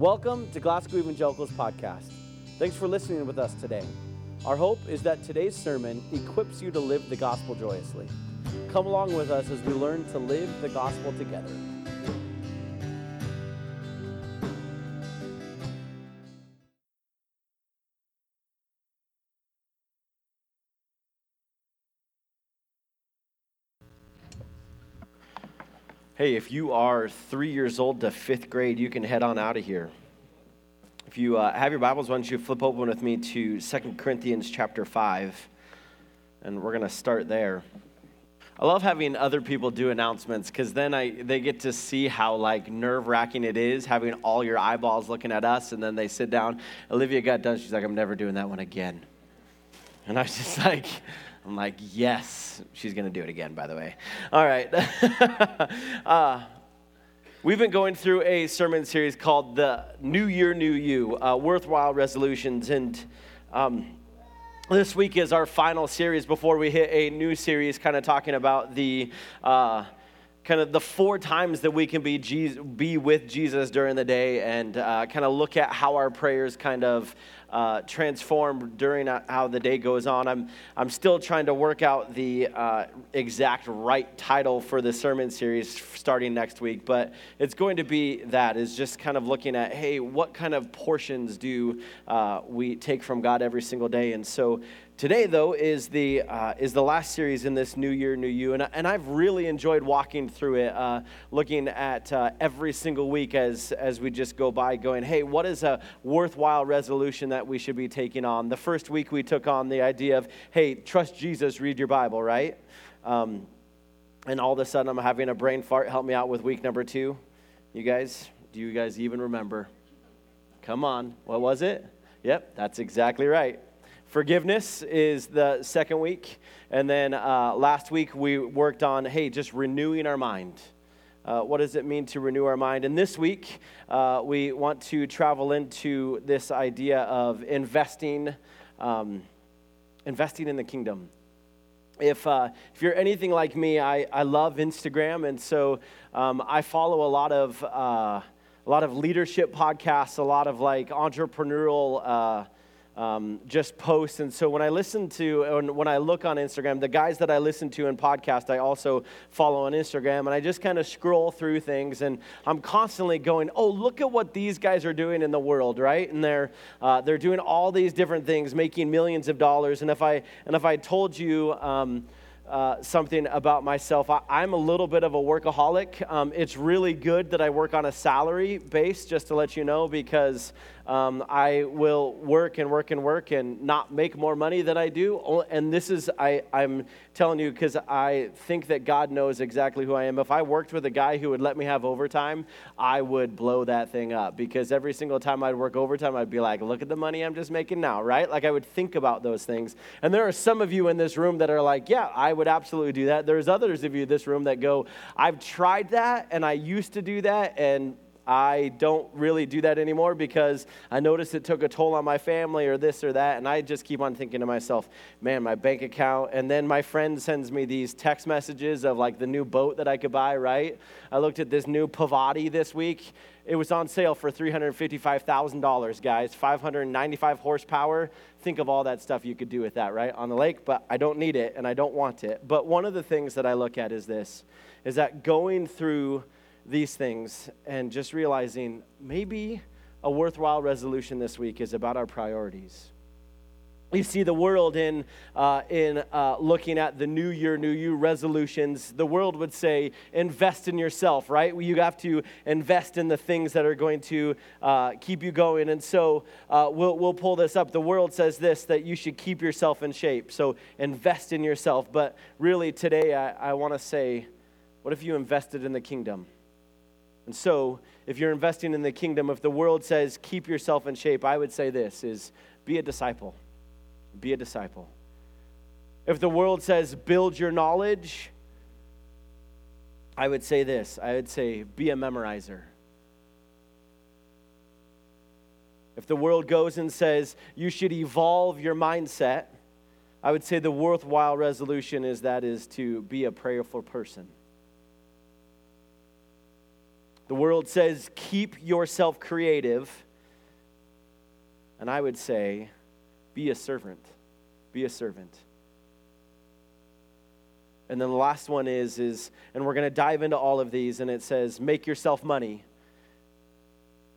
Welcome to Glasgow Evangelicals Podcast. Thanks for listening with us today. Our hope is that today's sermon equips you to live the gospel joyously. Come along with us as we learn to live the gospel together. Hey, if you are three years old to fifth grade, you can head on out of here. If you uh, have your Bibles, why don't you flip open with me to 2 Corinthians chapter 5, and we're going to start there. I love having other people do announcements because then I, they get to see how like nerve wracking it is having all your eyeballs looking at us, and then they sit down. Olivia got done. She's like, I'm never doing that one again. And I was just like, I'm like, yes. She's going to do it again, by the way. All right. uh, we've been going through a sermon series called The New Year, New You uh, Worthwhile Resolutions. And um, this week is our final series before we hit a new series, kind of talking about the. Uh, kind of the four times that we can be, Jesus, be with Jesus during the day and uh, kind of look at how our prayers kind of uh, during how the day goes on. I'm, I'm still trying to work out the uh, exact right title for the sermon series starting next week, but it's going to be that is just kind of looking at, hey, what kind of portions do uh, we take from God every single day? And so Today, though, is the, uh, is the last series in this New Year, New You, and, and I've really enjoyed walking through it, uh, looking at uh, every single week as, as we just go by, going, hey, what is a worthwhile resolution that we should be taking on? The first week we took on the idea of, hey, trust Jesus, read your Bible, right? Um, and all of a sudden I'm having a brain fart. Help me out with week number two. You guys, do you guys even remember? Come on, what was it? Yep, that's exactly right. Forgiveness is the second week. And then uh, last week we worked on, hey, just renewing our mind. Uh, what does it mean to renew our mind? And this week uh, we want to travel into this idea of investing, um, investing in the kingdom. If, uh, if you're anything like me, I, I love Instagram, and so um, I follow a lot of uh, a lot of leadership podcasts, a lot of like entrepreneurial uh, um, just posts. And so when I listen to, and when I look on Instagram, the guys that I listen to in podcast, I also follow on Instagram. And I just kind of scroll through things, and I'm constantly going, "Oh, look at what these guys are doing in the world, right?" And they're uh, they're doing all these different things, making millions of dollars. And if I and if I told you. Um, uh, something about myself. I, am a little bit of a workaholic. Um, it's really good that I work on a salary base, just to let you know, because um, I will work and work and work and not make more money than I do. And this is, I, I'm telling you, because I think that God knows exactly who I am. If I worked with a guy who would let me have overtime, I would blow that thing up because every single time I'd work overtime, I'd be like, look at the money I'm just making now, right? Like I would think about those things. And there are some of you in this room that are like, yeah, I would absolutely do that. There's others of you in this room that go, I've tried that and I used to do that and I don't really do that anymore because I noticed it took a toll on my family or this or that. And I just keep on thinking to myself, man, my bank account. And then my friend sends me these text messages of like the new boat that I could buy, right? I looked at this new Pavati this week. It was on sale for $355,000, guys. 595 horsepower. Think of all that stuff you could do with that, right? On the lake, but I don't need it and I don't want it. But one of the things that I look at is this is that going through these things and just realizing maybe a worthwhile resolution this week is about our priorities. You see, the world in, uh, in uh, looking at the new year, new you resolutions, the world would say, invest in yourself, right? You have to invest in the things that are going to uh, keep you going. And so uh, we'll, we'll pull this up. The world says this that you should keep yourself in shape. So invest in yourself. But really, today, I, I want to say, what if you invested in the kingdom? And so, if you're investing in the kingdom, if the world says keep yourself in shape, I would say this is be a disciple. Be a disciple. If the world says build your knowledge, I would say this. I would say be a memorizer. If the world goes and says you should evolve your mindset, I would say the worthwhile resolution is that is to be a prayerful person. The world says, keep yourself creative. And I would say, be a servant. Be a servant. And then the last one is, is and we're going to dive into all of these, and it says, make yourself money.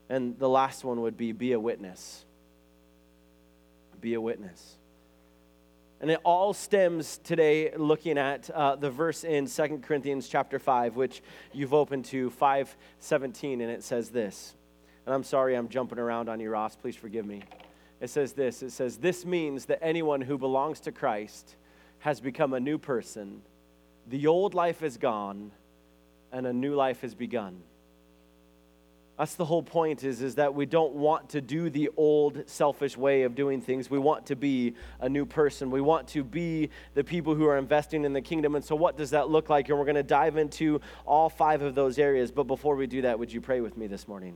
And the last one would be, be a witness. Be a witness. And it all stems today looking at uh, the verse in 2 Corinthians chapter 5, which you've opened to 517, and it says this. And I'm sorry I'm jumping around on you, Ross. Please forgive me. It says this It says, This means that anyone who belongs to Christ has become a new person. The old life is gone, and a new life has begun. That's the whole point is, is that we don't want to do the old selfish way of doing things. We want to be a new person. We want to be the people who are investing in the kingdom. And so, what does that look like? And we're going to dive into all five of those areas. But before we do that, would you pray with me this morning?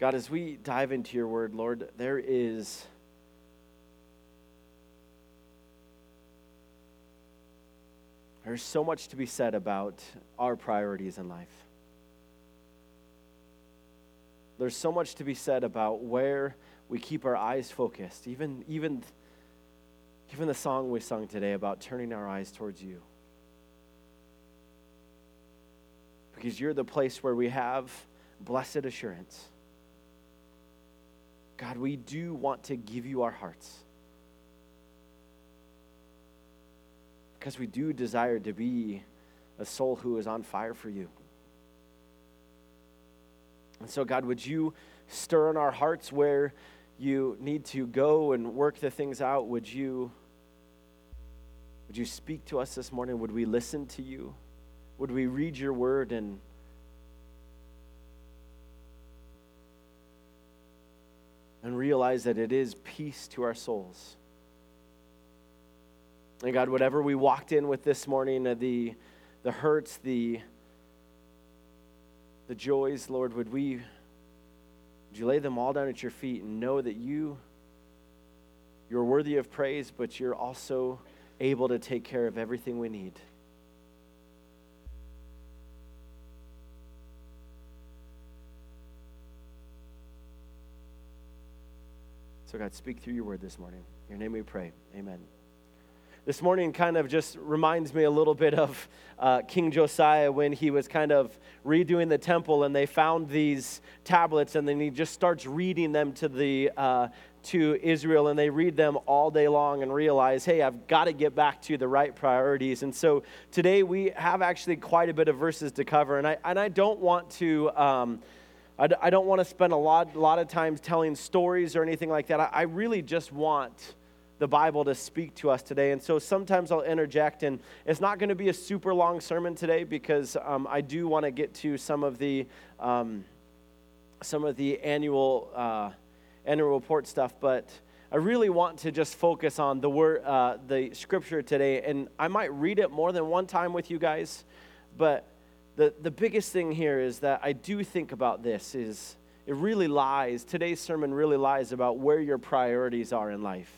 God, as we dive into your word, Lord, there is There's so much to be said about our priorities in life. There's so much to be said about where we keep our eyes focused. Even, even, even the song we sung today about turning our eyes towards you. Because you're the place where we have blessed assurance. God, we do want to give you our hearts. Because we do desire to be a soul who is on fire for you. And so, God, would you stir in our hearts where you need to go and work the things out? Would you, would you speak to us this morning? Would we listen to you? Would we read your word and and realize that it is peace to our souls? And God, whatever we walked in with this morning, uh, the, the hurts, the, the joys, Lord, would we, would you lay them all down at your feet and know that you, you're worthy of praise, but you're also able to take care of everything we need. So, God, speak through your word this morning. In your name we pray. Amen this morning kind of just reminds me a little bit of uh, King Josiah when he was kind of redoing the temple and they found these tablets and then he just starts reading them to the uh, to Israel and they read them all day long and realize, hey, I've got to get back to the right priorities. And so today we have actually quite a bit of verses to cover, and I and I don't want to. Um, I, don't want to spend a lot, lot of times telling stories or anything like that. I, I really just want the Bible to speak to us today. And so sometimes I'll interject, and it's not going to be a super long sermon today because um, I do want to get to some of the um, some of the annual uh, annual report stuff, but. I really want to just focus on the word, uh, the scripture today, and I might read it more than one time with you guys. But the the biggest thing here is that I do think about this is it really lies. Today's sermon really lies about where your priorities are in life.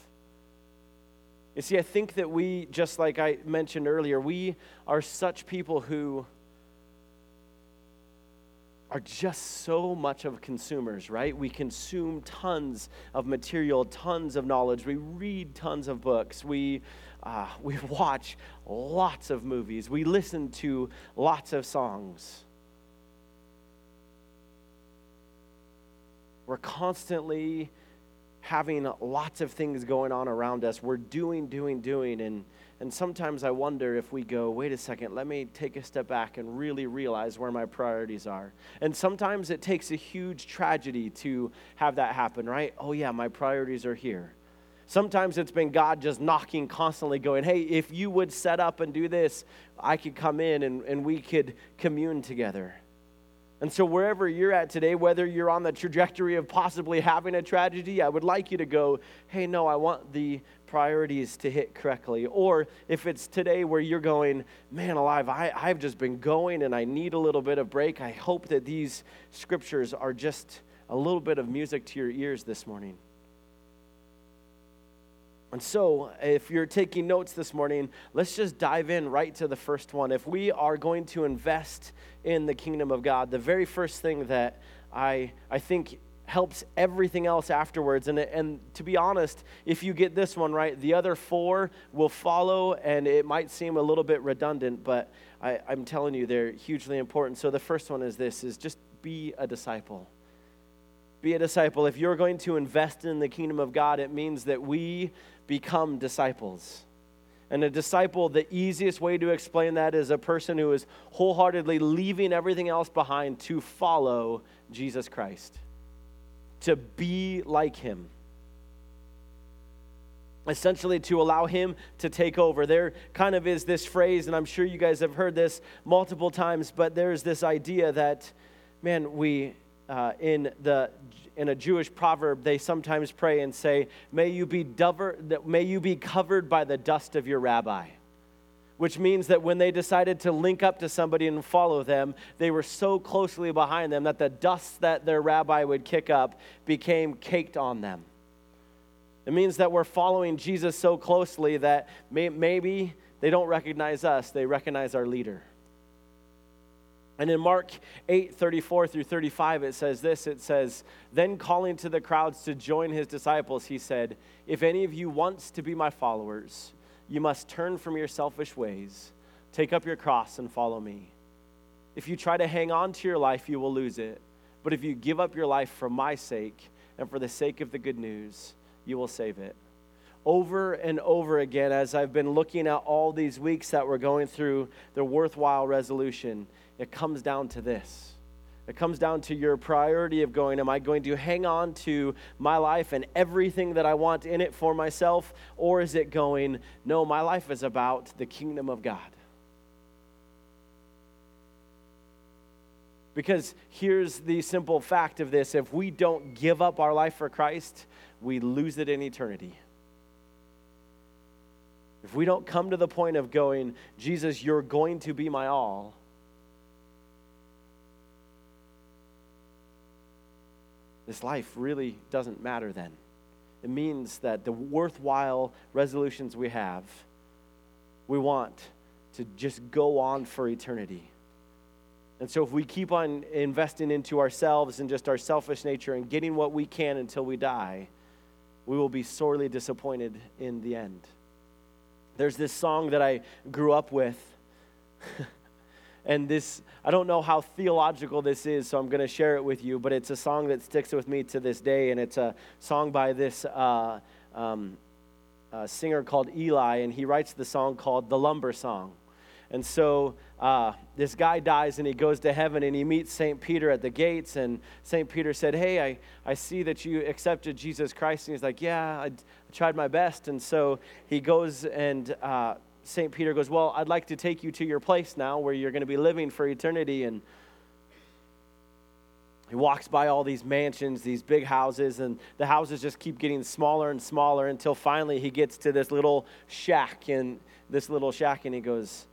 You see, I think that we, just like I mentioned earlier, we are such people who are just so much of consumers, right? We consume tons of material, tons of knowledge. We read tons of books. We, uh, we watch lots of movies. We listen to lots of songs. We're constantly having lots of things going on around us. We're doing, doing, doing. And, and sometimes I wonder if we go, wait a second, let me take a step back and really realize where my priorities are. And sometimes it takes a huge tragedy to have that happen, right? Oh, yeah, my priorities are here. Sometimes it's been God just knocking constantly, going, Hey, if you would set up and do this, I could come in and, and we could commune together. And so, wherever you're at today, whether you're on the trajectory of possibly having a tragedy, I would like you to go, hey, no, I want the priorities to hit correctly. Or if it's today where you're going, man alive, I, I've just been going and I need a little bit of break, I hope that these scriptures are just a little bit of music to your ears this morning. And so, if you're taking notes this morning, let's just dive in right to the first one. If we are going to invest in the kingdom of God, the very first thing that I, I think helps everything else afterwards. And, and to be honest, if you get this one right, the other four will follow, and it might seem a little bit redundant, but I, I'm telling you, they're hugely important. So the first one is this: is just be a disciple be a disciple. If you're going to invest in the kingdom of God, it means that we become disciples. And a disciple, the easiest way to explain that is a person who is wholeheartedly leaving everything else behind to follow Jesus Christ, to be like him. Essentially, to allow him to take over. There kind of is this phrase, and I'm sure you guys have heard this multiple times, but there's this idea that, man, we, uh, in the in a Jewish proverb, they sometimes pray and say, May you be, dover, may you be covered by the dust of your rabbi. Which means that when they decided to link up to somebody and follow them, they were so closely behind them that the dust that their rabbi would kick up became caked on them. It means that we're following Jesus so closely that may, maybe they don't recognize us, they recognize our leader. And in Mark 8, 34 through 35, it says this it says, Then calling to the crowds to join his disciples, he said, If any of you wants to be my followers, you must turn from your selfish ways, take up your cross, and follow me. If you try to hang on to your life, you will lose it. But if you give up your life for my sake and for the sake of the good news, you will save it. Over and over again, as I've been looking at all these weeks that we're going through the worthwhile resolution, it comes down to this. It comes down to your priority of going, Am I going to hang on to my life and everything that I want in it for myself? Or is it going, No, my life is about the kingdom of God? Because here's the simple fact of this if we don't give up our life for Christ, we lose it in eternity. If we don't come to the point of going, Jesus, you're going to be my all, this life really doesn't matter then. It means that the worthwhile resolutions we have, we want to just go on for eternity. And so, if we keep on investing into ourselves and just our selfish nature and getting what we can until we die, we will be sorely disappointed in the end. There's this song that I grew up with. And this, I don't know how theological this is, so I'm going to share it with you, but it's a song that sticks with me to this day, and it's a song by this uh, um, uh, singer called Eli, and he writes the song called The Lumber Song. And so uh, this guy dies and he goes to heaven and he meets St. Peter at the gates. And St. Peter said, Hey, I, I see that you accepted Jesus Christ. And he's like, Yeah, I, I tried my best. And so he goes and uh, St. Peter goes, Well, I'd like to take you to your place now where you're going to be living for eternity. And he walks by all these mansions, these big houses, and the houses just keep getting smaller and smaller until finally he gets to this little shack. And this little shack, and he goes,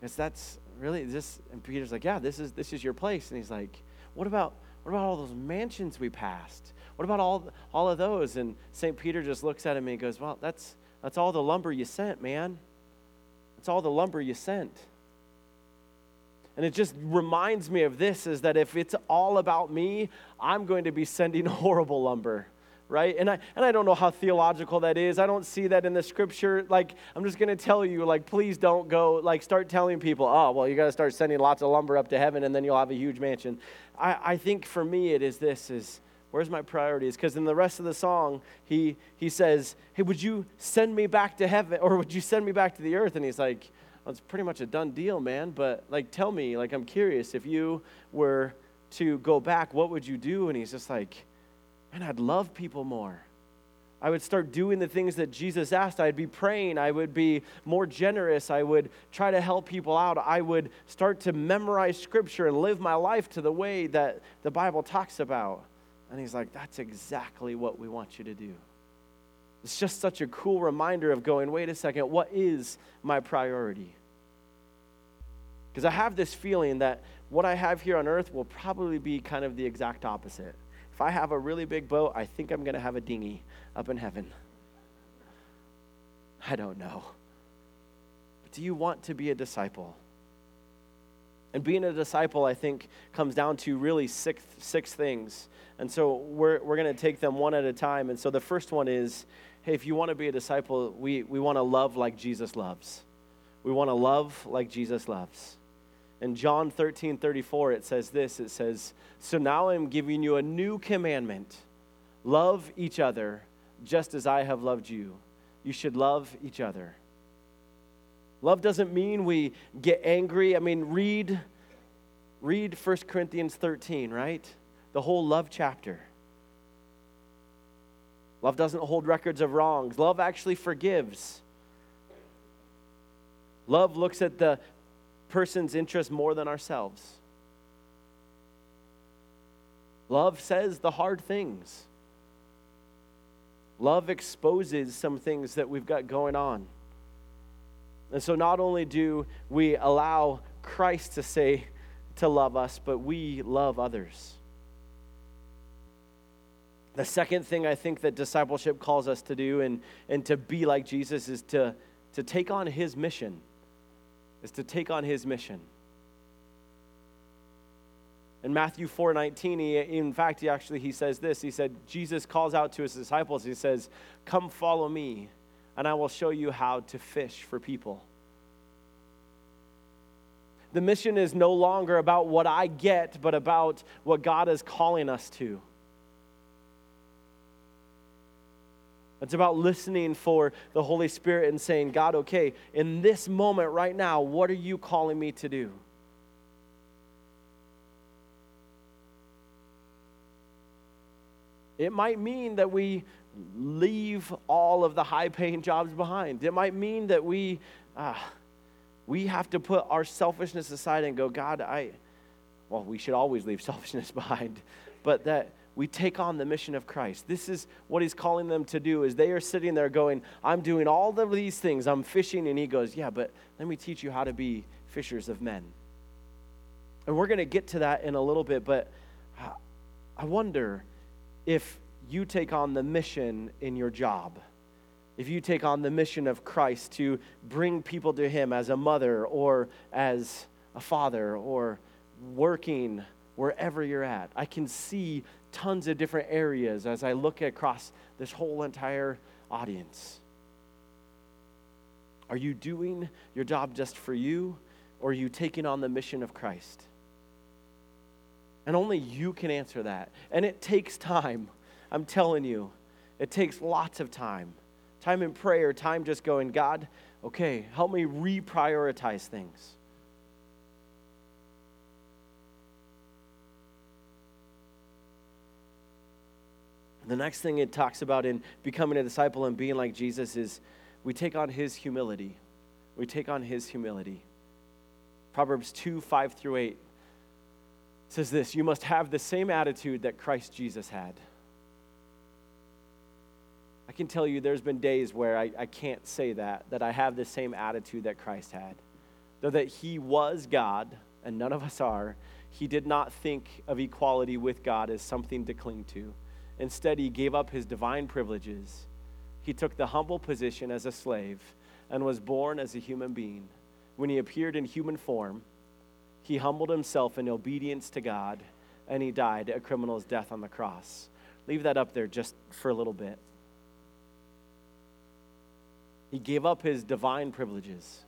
Is that's really this? And Peter's like, Yeah, this is, this is your place. And he's like, What about, what about all those mansions we passed? What about all, all of those? And St. Peter just looks at him and he goes, Well, that's, that's all the lumber you sent, man. It's all the lumber you sent. And it just reminds me of this is that if it's all about me, I'm going to be sending horrible lumber, right? And I, and I don't know how theological that is. I don't see that in the scripture. Like, I'm just going to tell you, like, please don't go, like, start telling people, oh, well, you got to start sending lots of lumber up to heaven and then you'll have a huge mansion. I, I think for me, it is this is, where's my priorities? Because in the rest of the song, he, he says, Hey, would you send me back to heaven or would you send me back to the earth? And he's like, well, It's pretty much a done deal, man. But like, tell me, like, I'm curious, if you were to go back, what would you do? And he's just like, Man, I'd love people more. I would start doing the things that Jesus asked. I'd be praying. I would be more generous. I would try to help people out. I would start to memorize scripture and live my life to the way that the Bible talks about. And he's like, That's exactly what we want you to do. It's just such a cool reminder of going, wait a second, what is my priority? Because I have this feeling that what I have here on earth will probably be kind of the exact opposite. If I have a really big boat, I think I'm going to have a dinghy up in heaven. I don't know. But do you want to be a disciple? And being a disciple, I think, comes down to really six, six things. And so we're, we're going to take them one at a time. And so the first one is hey, if you want to be a disciple, we, we want to love like Jesus loves. We want to love like Jesus loves. In John 13 34, it says this it says, So now I'm giving you a new commandment love each other just as I have loved you. You should love each other. Love doesn't mean we get angry. I mean, read, read 1 Corinthians 13, right? The whole love chapter. Love doesn't hold records of wrongs. Love actually forgives. Love looks at the person's interest more than ourselves. Love says the hard things. Love exposes some things that we've got going on. And so not only do we allow Christ to say to love us, but we love others. The second thing I think that discipleship calls us to do and, and to be like Jesus is to, to take on his mission. Is to take on his mission. In Matthew 4:19, he in fact he actually he says this. He said, Jesus calls out to his disciples, he says, Come follow me, and I will show you how to fish for people. The mission is no longer about what I get, but about what God is calling us to. It's about listening for the Holy Spirit and saying, God, okay, in this moment right now, what are you calling me to do? It might mean that we leave all of the high paying jobs behind. It might mean that we, uh, we have to put our selfishness aside and go, God, I, well, we should always leave selfishness behind, but that we take on the mission of Christ. This is what he's calling them to do is they are sitting there going, I'm doing all of these things. I'm fishing and he goes, "Yeah, but let me teach you how to be fishers of men." And we're going to get to that in a little bit, but I wonder if you take on the mission in your job. If you take on the mission of Christ to bring people to him as a mother or as a father or working wherever you're at. I can see tons of different areas as I look across this whole entire audience. Are you doing your job just for you, or are you taking on the mission of Christ? And only you can answer that. And it takes time. I'm telling you, it takes lots of time. Time in prayer, time just going, God, okay, help me reprioritize things. The next thing it talks about in becoming a disciple and being like Jesus is we take on his humility. We take on his humility. Proverbs 2 5 through 8 says this You must have the same attitude that Christ Jesus had. I can tell you there's been days where I, I can't say that, that I have the same attitude that Christ had. Though that he was God, and none of us are, he did not think of equality with God as something to cling to. Instead, he gave up his divine privileges. He took the humble position as a slave and was born as a human being. When he appeared in human form, he humbled himself in obedience to God and he died a criminal's death on the cross. Leave that up there just for a little bit. He gave up his divine privileges.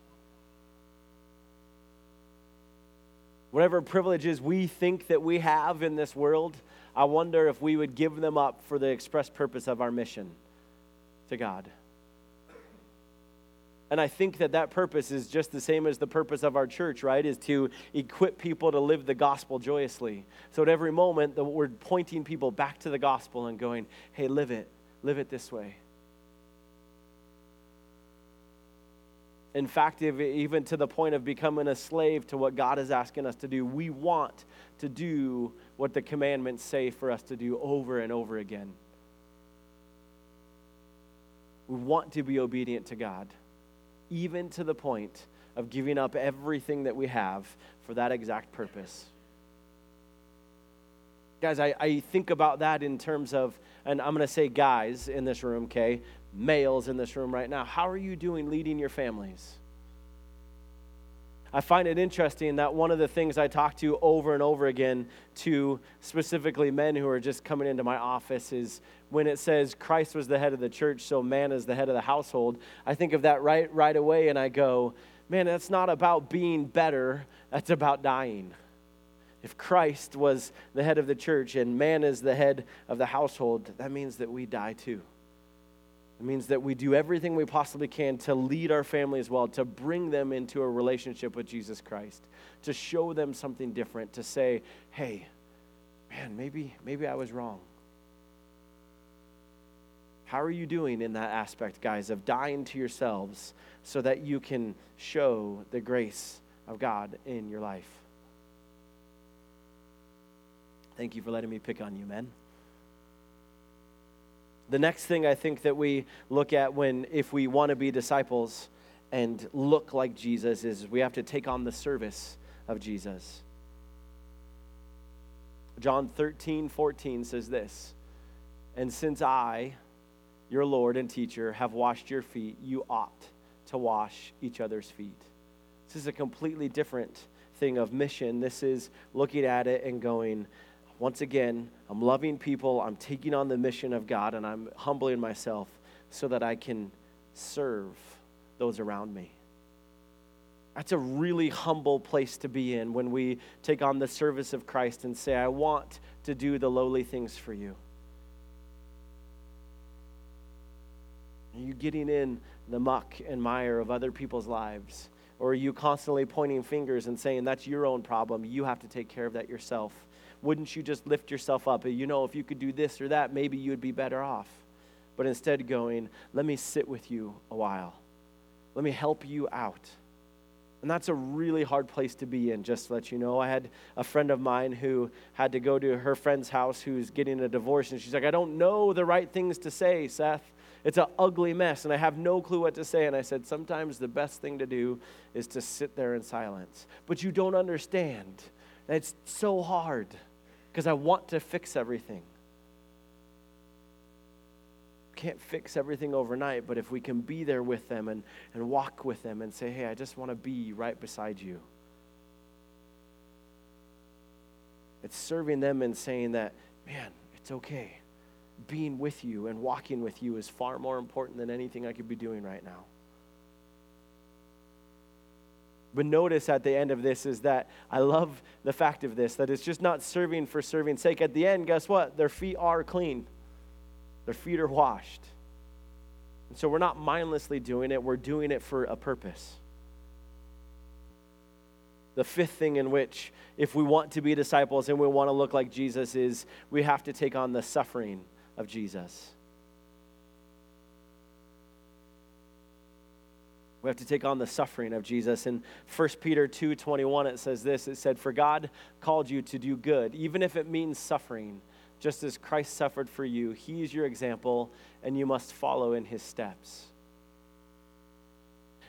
Whatever privileges we think that we have in this world, I wonder if we would give them up for the express purpose of our mission to God. And I think that that purpose is just the same as the purpose of our church, right? Is to equip people to live the gospel joyously. So at every moment, we're pointing people back to the gospel and going, hey, live it. Live it this way. In fact, even to the point of becoming a slave to what God is asking us to do, we want to do what the commandments say for us to do over and over again. We want to be obedient to God, even to the point of giving up everything that we have for that exact purpose. Guys, I, I think about that in terms of, and I'm going to say guys in this room, okay? Males in this room right now. How are you doing leading your families? I find it interesting that one of the things I talk to over and over again to specifically men who are just coming into my office is when it says Christ was the head of the church, so man is the head of the household. I think of that right right away and I go, man, that's not about being better, that's about dying. If Christ was the head of the church and man is the head of the household, that means that we die too. It means that we do everything we possibly can to lead our families well, to bring them into a relationship with Jesus Christ, to show them something different, to say, hey, man, maybe, maybe I was wrong. How are you doing in that aspect, guys, of dying to yourselves so that you can show the grace of God in your life? Thank you for letting me pick on you, men. The next thing I think that we look at when, if we want to be disciples and look like Jesus, is we have to take on the service of Jesus. John 13, 14 says this And since I, your Lord and teacher, have washed your feet, you ought to wash each other's feet. This is a completely different thing of mission. This is looking at it and going, once again, I'm loving people, I'm taking on the mission of God, and I'm humbling myself so that I can serve those around me. That's a really humble place to be in when we take on the service of Christ and say, I want to do the lowly things for you. Are you getting in the muck and mire of other people's lives? Or are you constantly pointing fingers and saying, that's your own problem? You have to take care of that yourself wouldn't you just lift yourself up? You know, if you could do this or that, maybe you'd be better off. But instead, going, let me sit with you a while, let me help you out. And that's a really hard place to be in, just to let you know. I had a friend of mine who had to go to her friend's house who's getting a divorce, and she's like, I don't know the right things to say, Seth. It's an ugly mess, and I have no clue what to say. And I said, Sometimes the best thing to do is to sit there in silence. But you don't understand. It's so hard because I want to fix everything. Can't fix everything overnight, but if we can be there with them and, and walk with them and say, hey, I just want to be right beside you. It's serving them and saying that, man, it's okay. Being with you and walking with you is far more important than anything I could be doing right now. But notice at the end of this is that I love the fact of this, that it's just not serving for serving's sake. At the end, guess what? Their feet are clean, their feet are washed. And so we're not mindlessly doing it, we're doing it for a purpose. The fifth thing in which, if we want to be disciples and we want to look like Jesus, is we have to take on the suffering of Jesus. We have to take on the suffering of Jesus. In 1 Peter 2:21 it says this it said, For God called you to do good, even if it means suffering, just as Christ suffered for you. He is your example, and you must follow in his steps.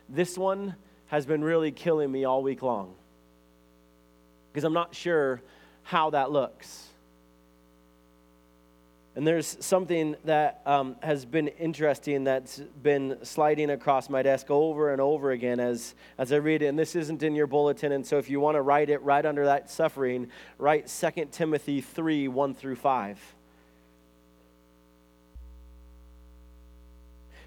This one has been really killing me all week long because I'm not sure how that looks. And there's something that um, has been interesting that's been sliding across my desk over and over again as, as I read it. And this isn't in your bulletin. And so if you want to write it right under that suffering, write 2 Timothy 3 1 through 5.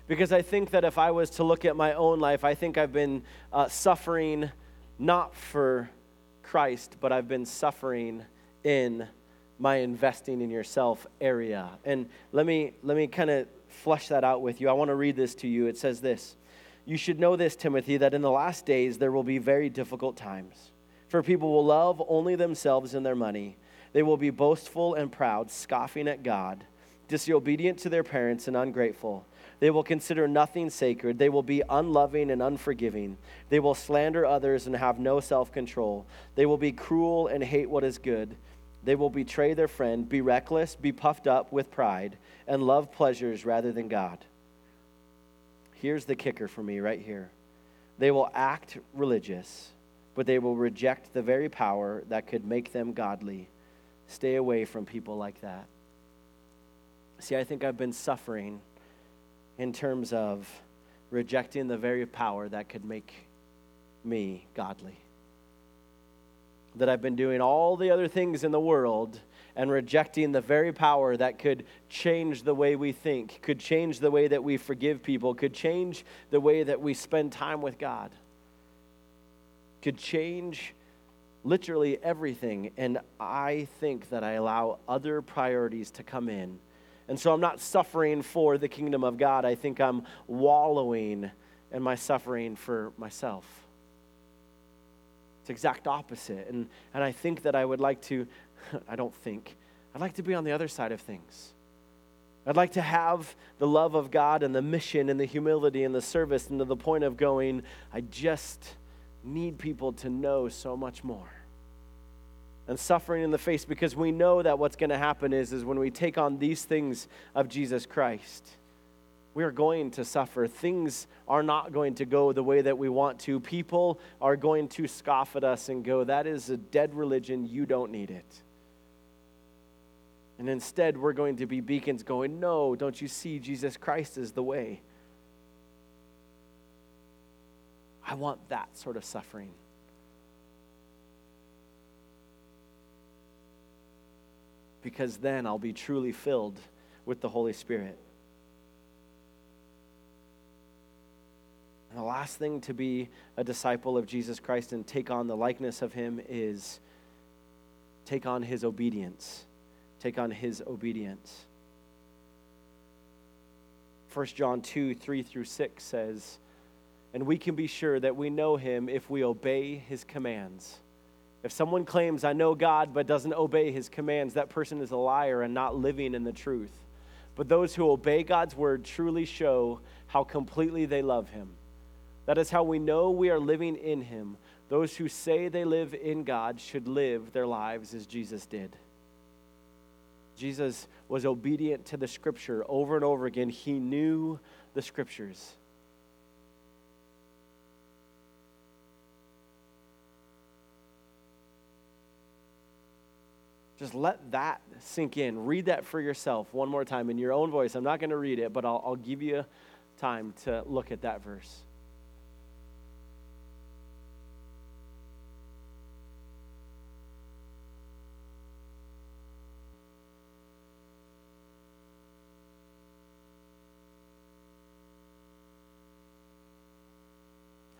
Because I think that if I was to look at my own life, I think I've been uh, suffering not for Christ, but I've been suffering in my investing in yourself area. And let me let me kind of flesh that out with you. I want to read this to you. It says this. You should know this, Timothy, that in the last days there will be very difficult times. For people will love only themselves and their money. They will be boastful and proud, scoffing at God, disobedient to their parents and ungrateful. They will consider nothing sacred. They will be unloving and unforgiving. They will slander others and have no self control. They will be cruel and hate what is good. They will betray their friend, be reckless, be puffed up with pride, and love pleasures rather than God. Here's the kicker for me right here they will act religious, but they will reject the very power that could make them godly. Stay away from people like that. See, I think I've been suffering in terms of rejecting the very power that could make me godly. That I've been doing all the other things in the world and rejecting the very power that could change the way we think, could change the way that we forgive people, could change the way that we spend time with God, could change literally everything. And I think that I allow other priorities to come in. And so I'm not suffering for the kingdom of God. I think I'm wallowing in my suffering for myself. It's exact opposite. And, and I think that I would like to, I don't think, I'd like to be on the other side of things. I'd like to have the love of God and the mission and the humility and the service and to the point of going, I just need people to know so much more. And suffering in the face because we know that what's going to happen is, is when we take on these things of Jesus Christ, we are going to suffer. Things are not going to go the way that we want to. People are going to scoff at us and go, That is a dead religion. You don't need it. And instead, we're going to be beacons going, No, don't you see? Jesus Christ is the way. I want that sort of suffering. Because then I'll be truly filled with the Holy Spirit. The last thing to be a disciple of Jesus Christ and take on the likeness of him is take on his obedience. Take on his obedience. 1 John 2 3 through 6 says, and we can be sure that we know him if we obey his commands. If someone claims, I know God, but doesn't obey his commands, that person is a liar and not living in the truth. But those who obey God's word truly show how completely they love him. That is how we know we are living in him. Those who say they live in God should live their lives as Jesus did. Jesus was obedient to the scripture over and over again. He knew the scriptures. Just let that sink in. Read that for yourself one more time in your own voice. I'm not going to read it, but I'll, I'll give you time to look at that verse.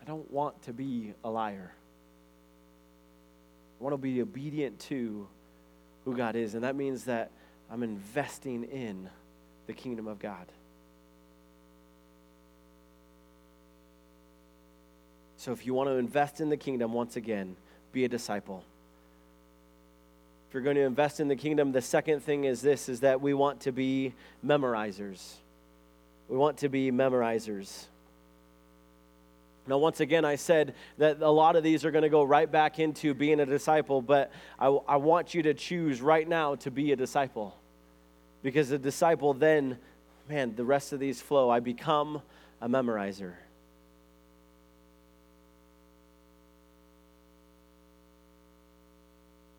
I want to be a liar. I want to be obedient to who God is. And that means that I'm investing in the kingdom of God. So if you want to invest in the kingdom, once again, be a disciple. If you're going to invest in the kingdom, the second thing is this is that we want to be memorizers. We want to be memorizers. Now, once again, I said that a lot of these are going to go right back into being a disciple, but I, I want you to choose right now to be a disciple. Because a disciple, then, man, the rest of these flow. I become a memorizer.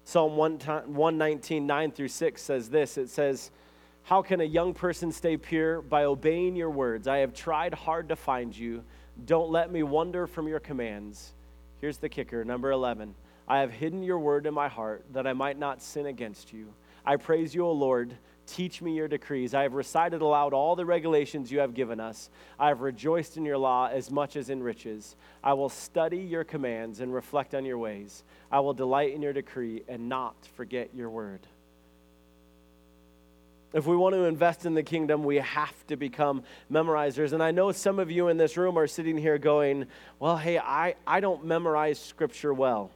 Psalm 119, 9 through 6 says this it says, How can a young person stay pure? By obeying your words. I have tried hard to find you. Don't let me wander from your commands. Here's the kicker number 11. I have hidden your word in my heart that I might not sin against you. I praise you, O Lord. Teach me your decrees. I have recited aloud all the regulations you have given us. I have rejoiced in your law as much as in riches. I will study your commands and reflect on your ways. I will delight in your decree and not forget your word. If we want to invest in the kingdom, we have to become memorizers. And I know some of you in this room are sitting here going, Well, hey, I, I don't memorize scripture well.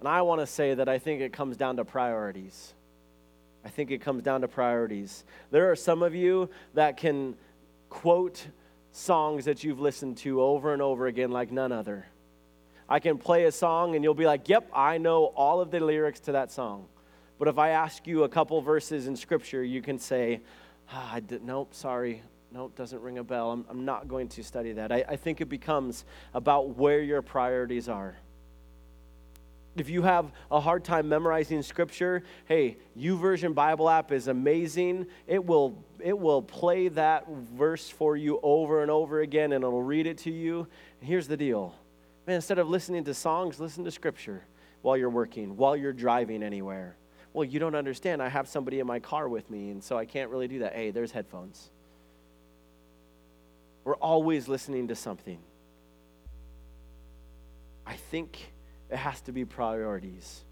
And I want to say that I think it comes down to priorities. I think it comes down to priorities. There are some of you that can quote songs that you've listened to over and over again like none other. I can play a song and you'll be like, Yep, I know all of the lyrics to that song. But if I ask you a couple verses in Scripture, you can say, ah, did, nope, sorry, nope, doesn't ring a bell. I'm, I'm not going to study that. I, I think it becomes about where your priorities are. If you have a hard time memorizing scripture, hey, YouVersion Bible app is amazing. It will it will play that verse for you over and over again and it'll read it to you. And here's the deal. Man, instead of listening to songs, listen to scripture while you're working, while you're driving anywhere. Well, you don't understand. I have somebody in my car with me, and so I can't really do that. Hey, there's headphones. We're always listening to something. I think it has to be priorities.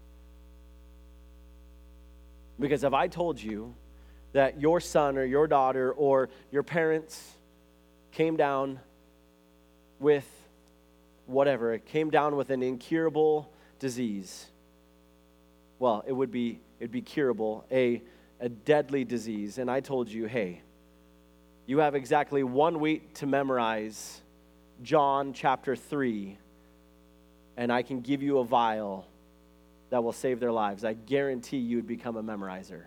Because if I told you that your son or your daughter or your parents came down with whatever, came down with an incurable disease, well, it would be it'd be curable, a, a deadly disease, and I told you, hey, you have exactly one week to memorize John chapter 3 and I can give you a vial that will save their lives, I guarantee you would become a memorizer.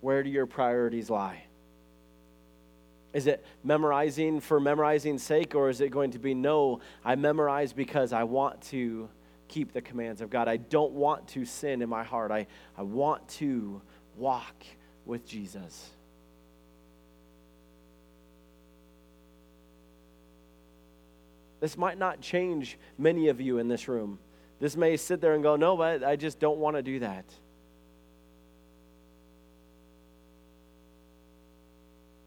Where do your priorities lie? Is it memorizing for memorizing's sake, or is it going to be no, I memorize because I want to keep the commands of God? I don't want to sin in my heart. I, I want to walk with Jesus. This might not change many of you in this room. This may sit there and go, No, but I just don't want to do that.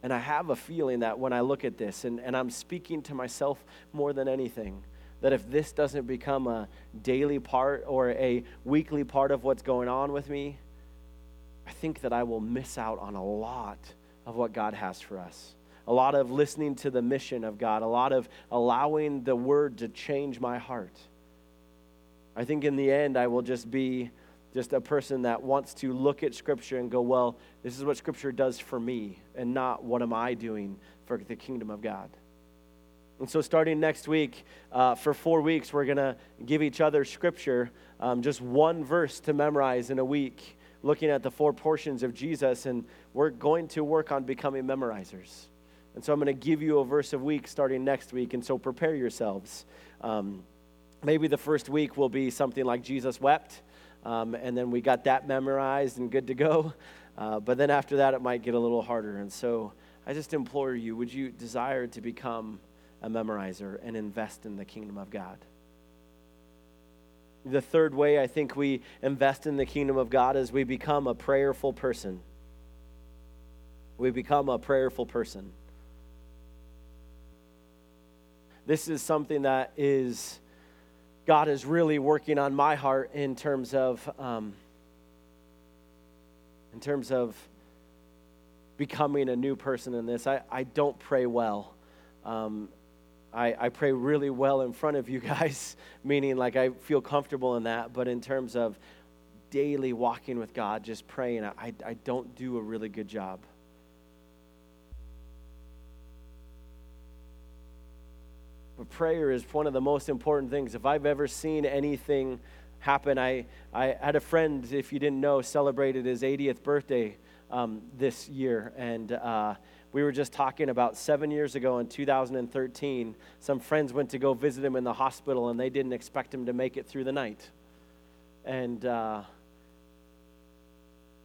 And I have a feeling that when I look at this, and, and I'm speaking to myself more than anything, that if this doesn't become a daily part or a weekly part of what's going on with me, I think that I will miss out on a lot of what God has for us a lot of listening to the mission of God, a lot of allowing the word to change my heart. I think in the end, I will just be just a person that wants to look at Scripture and go, well, this is what Scripture does for me, and not what am I doing for the kingdom of God. And so, starting next week, uh, for four weeks, we're going to give each other Scripture, um, just one verse to memorize in a week, looking at the four portions of Jesus, and we're going to work on becoming memorizers. And so I'm going to give you a verse a week starting next week. And so prepare yourselves. Um, maybe the first week will be something like Jesus wept. Um, and then we got that memorized and good to go. Uh, but then after that, it might get a little harder. And so I just implore you would you desire to become a memorizer and invest in the kingdom of God? The third way I think we invest in the kingdom of God is we become a prayerful person. We become a prayerful person this is something that is God is really working on my heart in terms of um, in terms of becoming a new person in this. I, I don't pray well. Um, I, I pray really well in front of you guys, meaning like I feel comfortable in that. But in terms of daily walking with God, just praying, I, I don't do a really good job. But prayer is one of the most important things. If I've ever seen anything happen, I, I had a friend, if you didn't know, celebrated his 80th birthday um, this year. And uh, we were just talking about seven years ago in 2013, some friends went to go visit him in the hospital and they didn't expect him to make it through the night. And uh,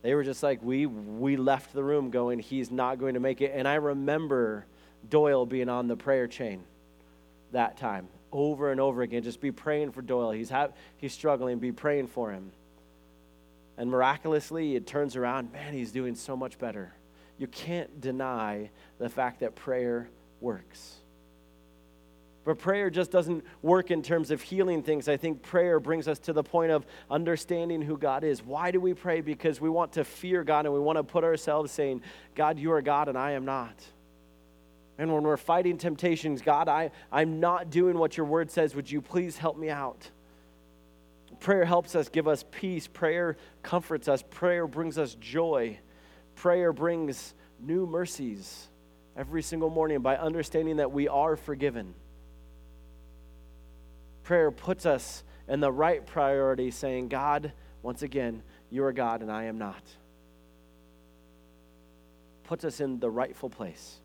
they were just like, we, we left the room going, he's not going to make it. And I remember Doyle being on the prayer chain that time over and over again. Just be praying for Doyle. He's, ha- he's struggling, be praying for him. And miraculously, it turns around. Man, he's doing so much better. You can't deny the fact that prayer works. But prayer just doesn't work in terms of healing things. I think prayer brings us to the point of understanding who God is. Why do we pray? Because we want to fear God and we want to put ourselves saying, God, you are God and I am not. And when we're fighting temptations, God, I, I'm not doing what your word says. Would you please help me out? Prayer helps us give us peace. Prayer comforts us. Prayer brings us joy. Prayer brings new mercies every single morning by understanding that we are forgiven. Prayer puts us in the right priority, saying, God, once again, you are God and I am not. Puts us in the rightful place.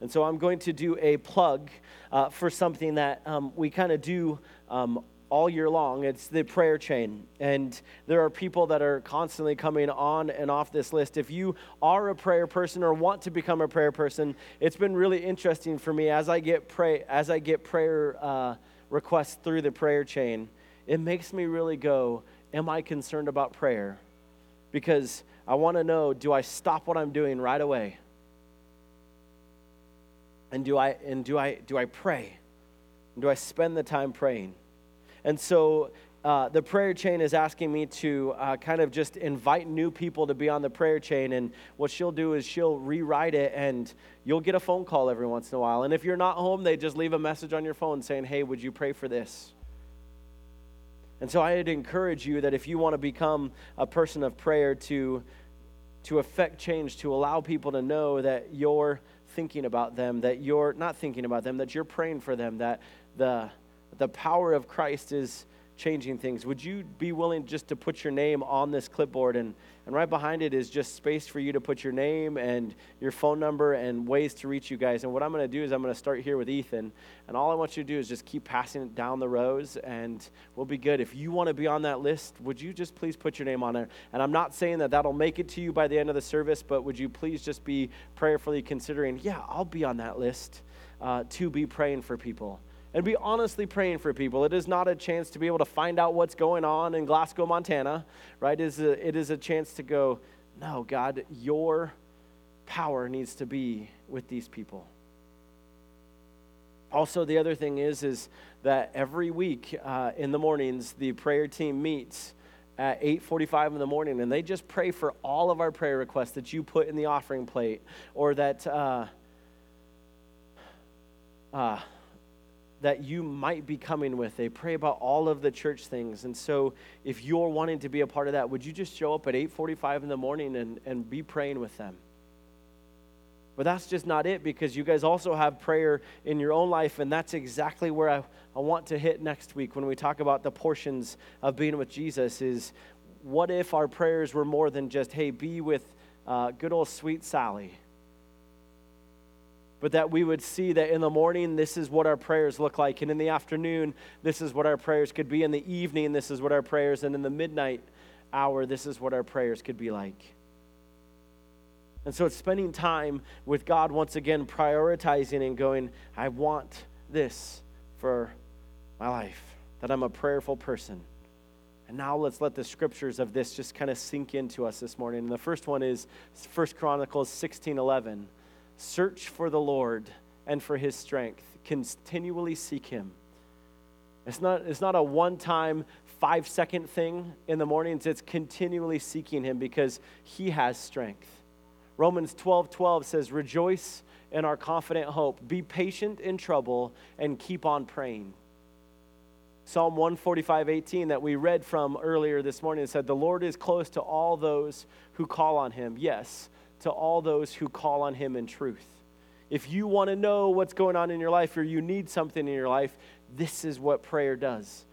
And so I'm going to do a plug uh, for something that um, we kind of do um, all year long. It's the prayer chain. And there are people that are constantly coming on and off this list. If you are a prayer person or want to become a prayer person, it's been really interesting for me as I get pray as I get prayer uh, requests through the prayer chain. It makes me really go, am I concerned about prayer? Because I want to know, do I stop what I'm doing right away? And do I and do I do I pray? do I spend the time praying? And so uh, the prayer chain is asking me to uh, kind of just invite new people to be on the prayer chain. And what she'll do is she'll rewrite it, and you'll get a phone call every once in a while. And if you're not home, they just leave a message on your phone saying, Hey, would you pray for this? And so I'd encourage you that if you want to become a person of prayer, to, to affect change, to allow people to know that you're thinking about them, that you're not thinking about them, that you're praying for them, that the the power of Christ is changing things. Would you be willing just to put your name on this clipboard? And, and right behind it is just space for you to put your name and your phone number and ways to reach you guys. And what I'm going to do is I'm going to start here with Ethan. And all I want you to do is just keep passing it down the rows, and we'll be good. If you want to be on that list, would you just please put your name on there? And I'm not saying that that'll make it to you by the end of the service, but would you please just be prayerfully considering, yeah, I'll be on that list uh, to be praying for people and be honestly praying for people. It is not a chance to be able to find out what's going on in Glasgow, Montana, right? It is a, it is a chance to go, no, God, your power needs to be with these people. Also, the other thing is, is that every week uh, in the mornings, the prayer team meets at 8.45 in the morning and they just pray for all of our prayer requests that you put in the offering plate or that uh, uh, that you might be coming with. They pray about all of the church things. And so if you're wanting to be a part of that, would you just show up at 8:45 in the morning and, and be praying with them? But that's just not it because you guys also have prayer in your own life, and that's exactly where I, I want to hit next week when we talk about the portions of being with Jesus is what if our prayers were more than just, hey, be with uh, good old sweet Sally? But that we would see that in the morning, this is what our prayers look like. And in the afternoon, this is what our prayers could be. In the evening, this is what our prayers, and in the midnight hour, this is what our prayers could be like. And so it's spending time with God once again, prioritizing and going, I want this for my life, that I'm a prayerful person. And now let's let the scriptures of this just kind of sink into us this morning. And the first one is 1 Chronicles 16 11. Search for the Lord and for his strength. Continually seek him. It's not, it's not a one time, five second thing in the mornings. It's continually seeking him because he has strength. Romans 12 12 says, Rejoice in our confident hope. Be patient in trouble and keep on praying. Psalm 145 18 that we read from earlier this morning said, The Lord is close to all those who call on him. Yes, to all those who call on him in truth. If you want to know what's going on in your life or you need something in your life, this is what prayer does.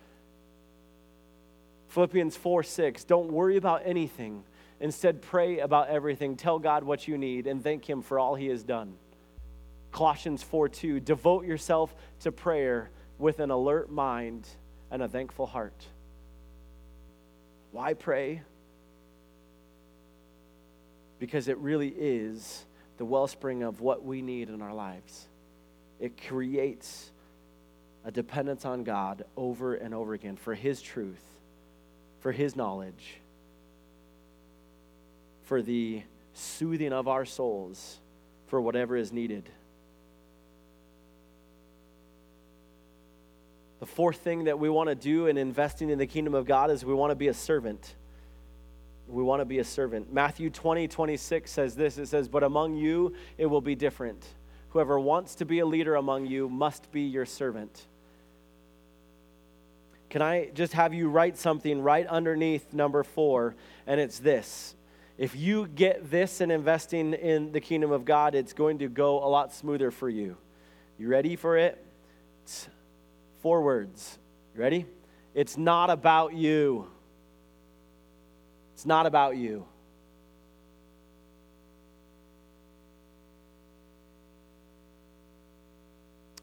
Philippians 4 6, don't worry about anything. Instead, pray about everything. Tell God what you need and thank Him for all He has done. Colossians 4 2, devote yourself to prayer with an alert mind and a thankful heart. Why pray? Because it really is the wellspring of what we need in our lives. It creates a dependence on God over and over again for His truth, for His knowledge, for the soothing of our souls, for whatever is needed. The fourth thing that we want to do in investing in the kingdom of God is we want to be a servant we want to be a servant. Matthew 20, 26 says this it says, But among you it will be different. Whoever wants to be a leader among you must be your servant. Can I just have you write something right underneath number four? And it's this. If you get this in investing in the kingdom of God, it's going to go a lot smoother for you. You ready for it? It's four words. You ready? It's not about you. It's not about you.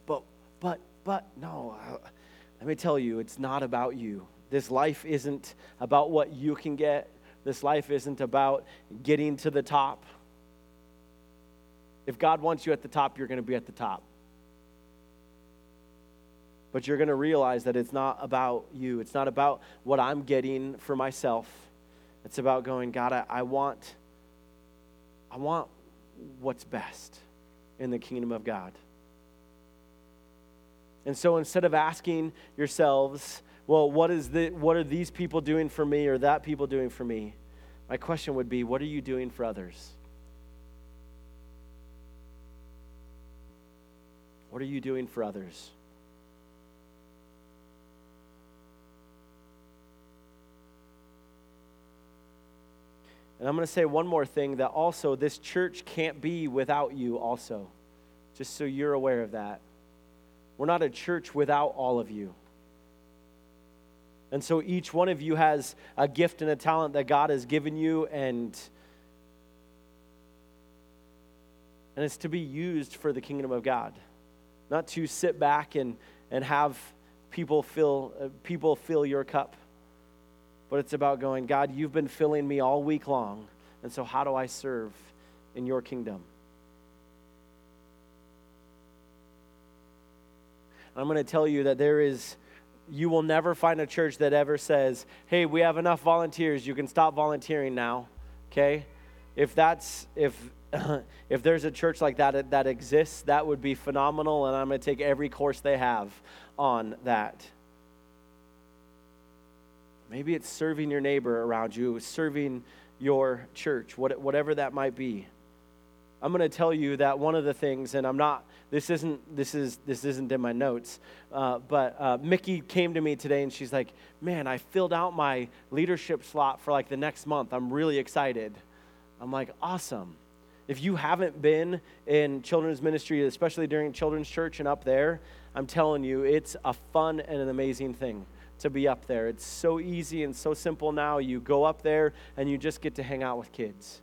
but, but, but, no. Let me tell you, it's not about you. This life isn't about what you can get. This life isn't about getting to the top. If God wants you at the top, you're going to be at the top. But you're going to realize that it's not about you. It's not about what I'm getting for myself. It's about going, God, I, I want I want what's best in the kingdom of God. And so instead of asking yourselves, well, what, is the, what are these people doing for me or that people doing for me? My question would be, what are you doing for others? What are you doing for others? And I'm going to say one more thing that also this church can't be without you, also, just so you're aware of that. We're not a church without all of you. And so each one of you has a gift and a talent that God has given you, and, and it's to be used for the kingdom of God, not to sit back and, and have people fill, uh, people fill your cup but it's about going, God, you've been filling me all week long, and so how do I serve in your kingdom? I'm going to tell you that there is, you will never find a church that ever says, hey, we have enough volunteers, you can stop volunteering now, okay? If that's, if, if there's a church like that that exists, that would be phenomenal, and I'm going to take every course they have on that. Maybe it's serving your neighbor around you, serving your church, whatever that might be. I'm going to tell you that one of the things, and I'm not. This isn't. This is. This isn't in my notes. Uh, but uh, Mickey came to me today, and she's like, "Man, I filled out my leadership slot for like the next month. I'm really excited." I'm like, "Awesome." If you haven't been in children's ministry, especially during children's church and up there, I'm telling you, it's a fun and an amazing thing to be up there. It's so easy and so simple now. You go up there and you just get to hang out with kids.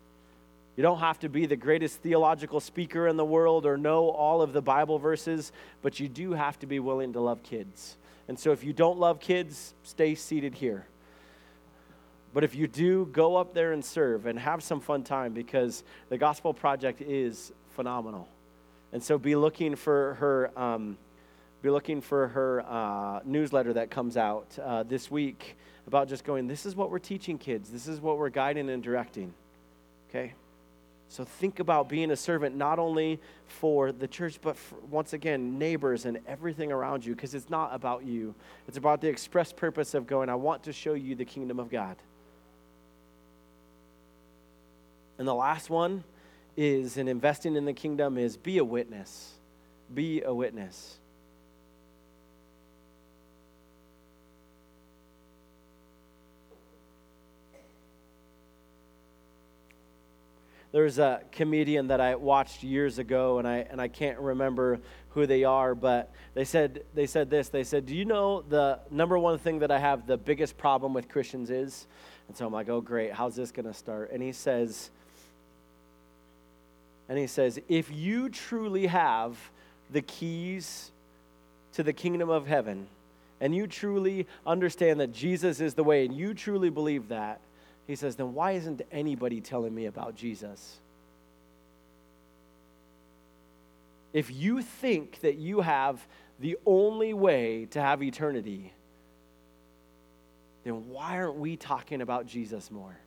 You don't have to be the greatest theological speaker in the world or know all of the Bible verses, but you do have to be willing to love kids. And so if you don't love kids, stay seated here. But if you do, go up there and serve and have some fun time because the Gospel Project is phenomenal. And so be looking for her. Um, be looking for her uh, newsletter that comes out uh, this week about just going, this is what we're teaching kids, this is what we're guiding and directing. Okay? So think about being a servant not only for the church, but for, once again, neighbors and everything around you, because it's not about you. It's about the express purpose of going, I want to show you the kingdom of God. And the last one is, in investing in the kingdom, is be a witness. Be a witness. There's a comedian that I watched years ago, and I, and I can't remember who they are, but they said, they said this. They said, Do you know the number one thing that I have the biggest problem with Christians is? And so I'm like, Oh, great. How's this going to start? And he says, and he says, If you truly have the keys to the kingdom of heaven, and you truly understand that Jesus is the way, and you truly believe that, he says, then why isn't anybody telling me about Jesus? If you think that you have the only way to have eternity, then why aren't we talking about Jesus more?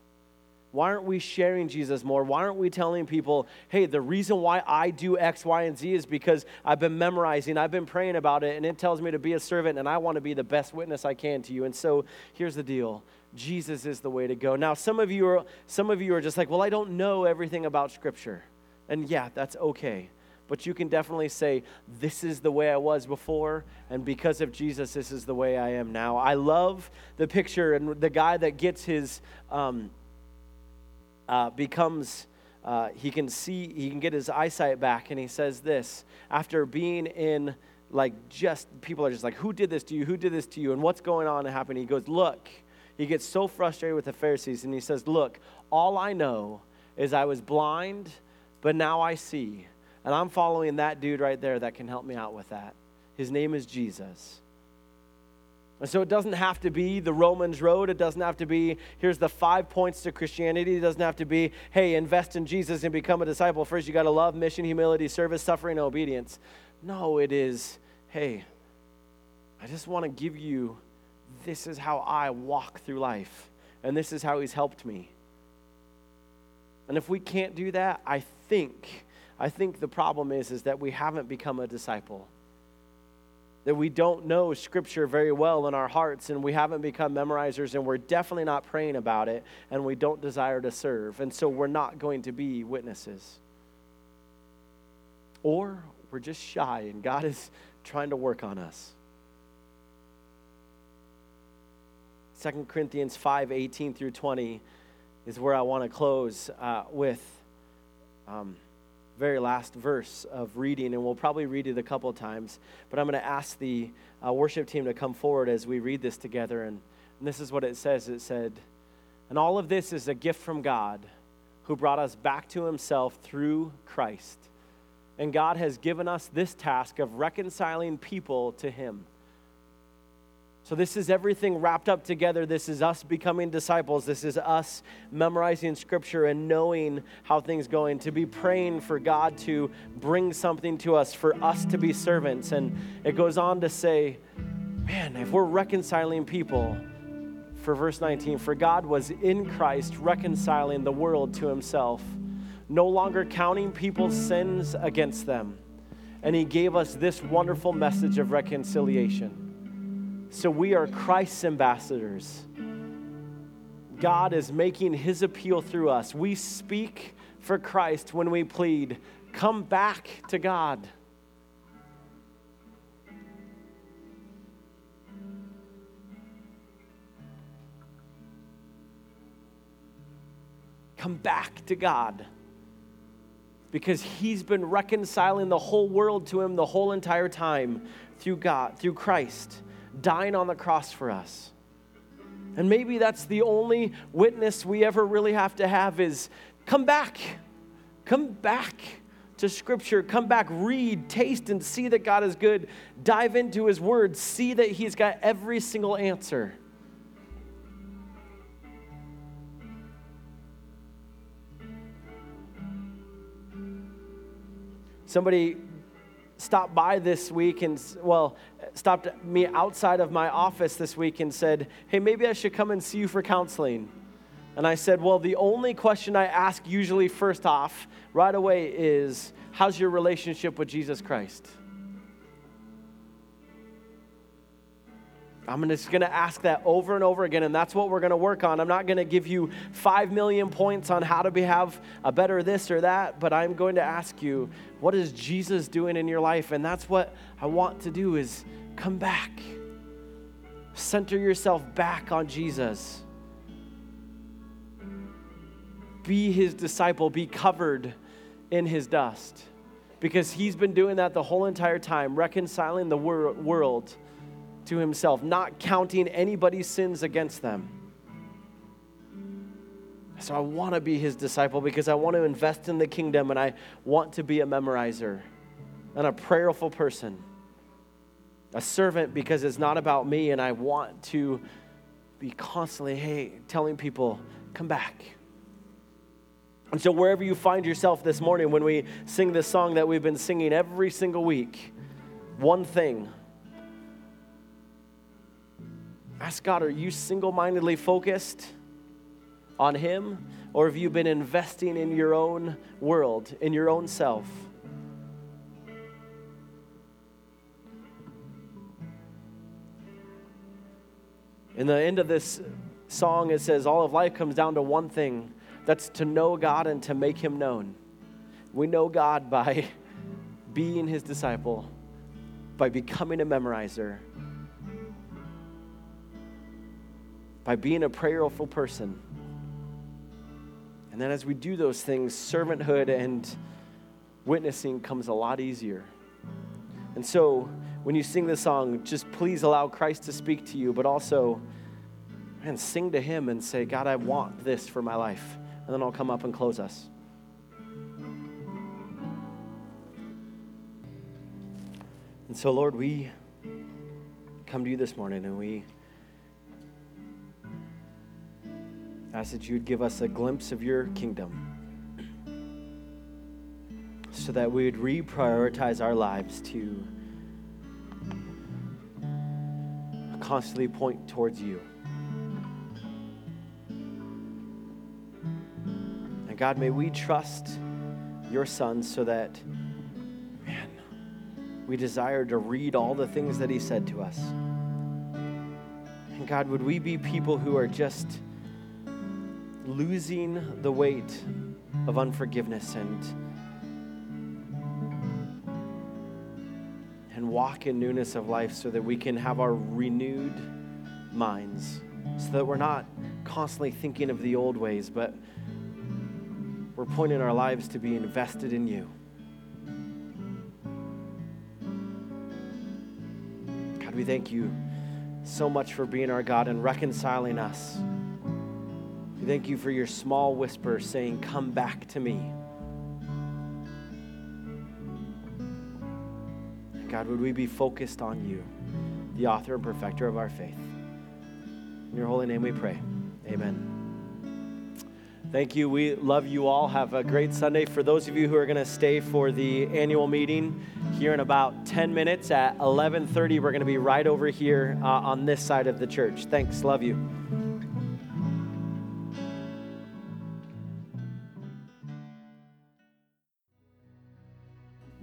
Why aren't we sharing Jesus more? Why aren't we telling people, hey, the reason why I do X, Y, and Z is because I've been memorizing, I've been praying about it, and it tells me to be a servant, and I want to be the best witness I can to you. And so here's the deal Jesus is the way to go. Now, some of you are some of you are just like, well, I don't know everything about Scripture, and yeah, that's okay. But you can definitely say, This is the way I was before, and because of Jesus, this is the way I am now. I love the picture and the guy that gets his, um, uh, becomes, uh, he can see, he can get his eyesight back, and he says this after being in, like, just, people are just like, Who did this to you? Who did this to you? And what's going on and happening? He goes, Look, he gets so frustrated with the Pharisees and he says, Look, all I know is I was blind, but now I see. And I'm following that dude right there that can help me out with that. His name is Jesus. And so it doesn't have to be the Romans road. It doesn't have to be, here's the five points to Christianity. It doesn't have to be, hey, invest in Jesus and become a disciple. First, you got to love, mission, humility, service, suffering, and obedience. No, it is, hey, I just want to give you this is how I walk through life, and this is how He's helped me. And if we can't do that, I think, I think the problem is, is that we haven't become a disciple that we don't know Scripture very well in our hearts and we haven't become memorizers and we're definitely not praying about it and we don't desire to serve. And so we're not going to be witnesses. Or we're just shy and God is trying to work on us. 2 Corinthians 5 18 through 20 is where I want to close uh, with. Um, very last verse of reading, and we'll probably read it a couple times. But I'm going to ask the uh, worship team to come forward as we read this together. And, and this is what it says it said, And all of this is a gift from God who brought us back to himself through Christ. And God has given us this task of reconciling people to him. So, this is everything wrapped up together. This is us becoming disciples. This is us memorizing scripture and knowing how things going, to be praying for God to bring something to us, for us to be servants. And it goes on to say, man, if we're reconciling people, for verse 19, for God was in Christ reconciling the world to himself, no longer counting people's sins against them. And he gave us this wonderful message of reconciliation. So we are Christ's ambassadors. God is making his appeal through us. We speak for Christ when we plead, come back to God. Come back to God because he's been reconciling the whole world to him the whole entire time through God, through Christ dying on the cross for us. And maybe that's the only witness we ever really have to have is come back. Come back to Scripture. Come back, read, taste, and see that God is good. Dive into His Word. See that He's got every single answer. Somebody stopped by this week and, well, stopped me outside of my office this week and said, Hey, maybe I should come and see you for counseling. And I said, Well, the only question I ask usually first off, right away, is How's your relationship with Jesus Christ? I'm just going to ask that over and over again, and that's what we're going to work on. I'm not going to give you five million points on how to be, have a better this or that, but I'm going to ask you, what is Jesus doing in your life? And that's what I want to do is come back. Center yourself back on Jesus. Be his disciple, be covered in his dust. Because he's been doing that the whole entire time, reconciling the wor- world to himself, not counting anybody's sins against them. So I want to be his disciple because I want to invest in the kingdom and I want to be a memorizer and a prayerful person. A servant because it's not about me and I want to be constantly, hey, telling people, come back. And so, wherever you find yourself this morning, when we sing this song that we've been singing every single week, one thing Ask God, are you single mindedly focused on Him? Or have you been investing in your own world, in your own self? In the end of this song, it says, All of life comes down to one thing that's to know God and to make Him known. We know God by being His disciple, by becoming a memorizer, by being a prayerful person. And then as we do those things, servanthood and witnessing comes a lot easier. And so when you sing this song, just please allow Christ to speak to you, but also, man, sing to Him and say, God, I want this for my life. And then I'll come up and close us. And And so, Lord, we come to you this morning and we ask that you would give us a glimpse of your kingdom so that we would reprioritize our lives to constantly point towards you. And God, may we trust your Son so that, man, we desire to read all the things that He said to us. And God, would we be people who are just losing the weight of unforgiveness and and walk in newness of life so that we can have our renewed minds so that we're not constantly thinking of the old ways but we're pointing our lives to be invested in you. God we thank you so much for being our God and reconciling us we thank you for your small whisper saying, Come back to me. God, would we be focused on you, the author and perfecter of our faith? In your holy name we pray. Amen. Thank you. We love you all. Have a great Sunday. For those of you who are going to stay for the annual meeting here in about 10 minutes at 11:30, we're going to be right over here uh, on this side of the church. Thanks. Love you.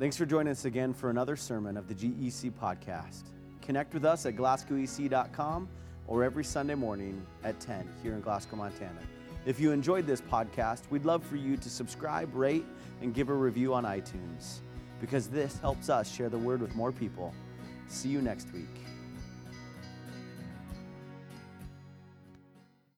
Thanks for joining us again for another sermon of the GEC podcast. Connect with us at glasgowec.com or every Sunday morning at 10 here in Glasgow, Montana. If you enjoyed this podcast, we'd love for you to subscribe, rate, and give a review on iTunes because this helps us share the word with more people. See you next week.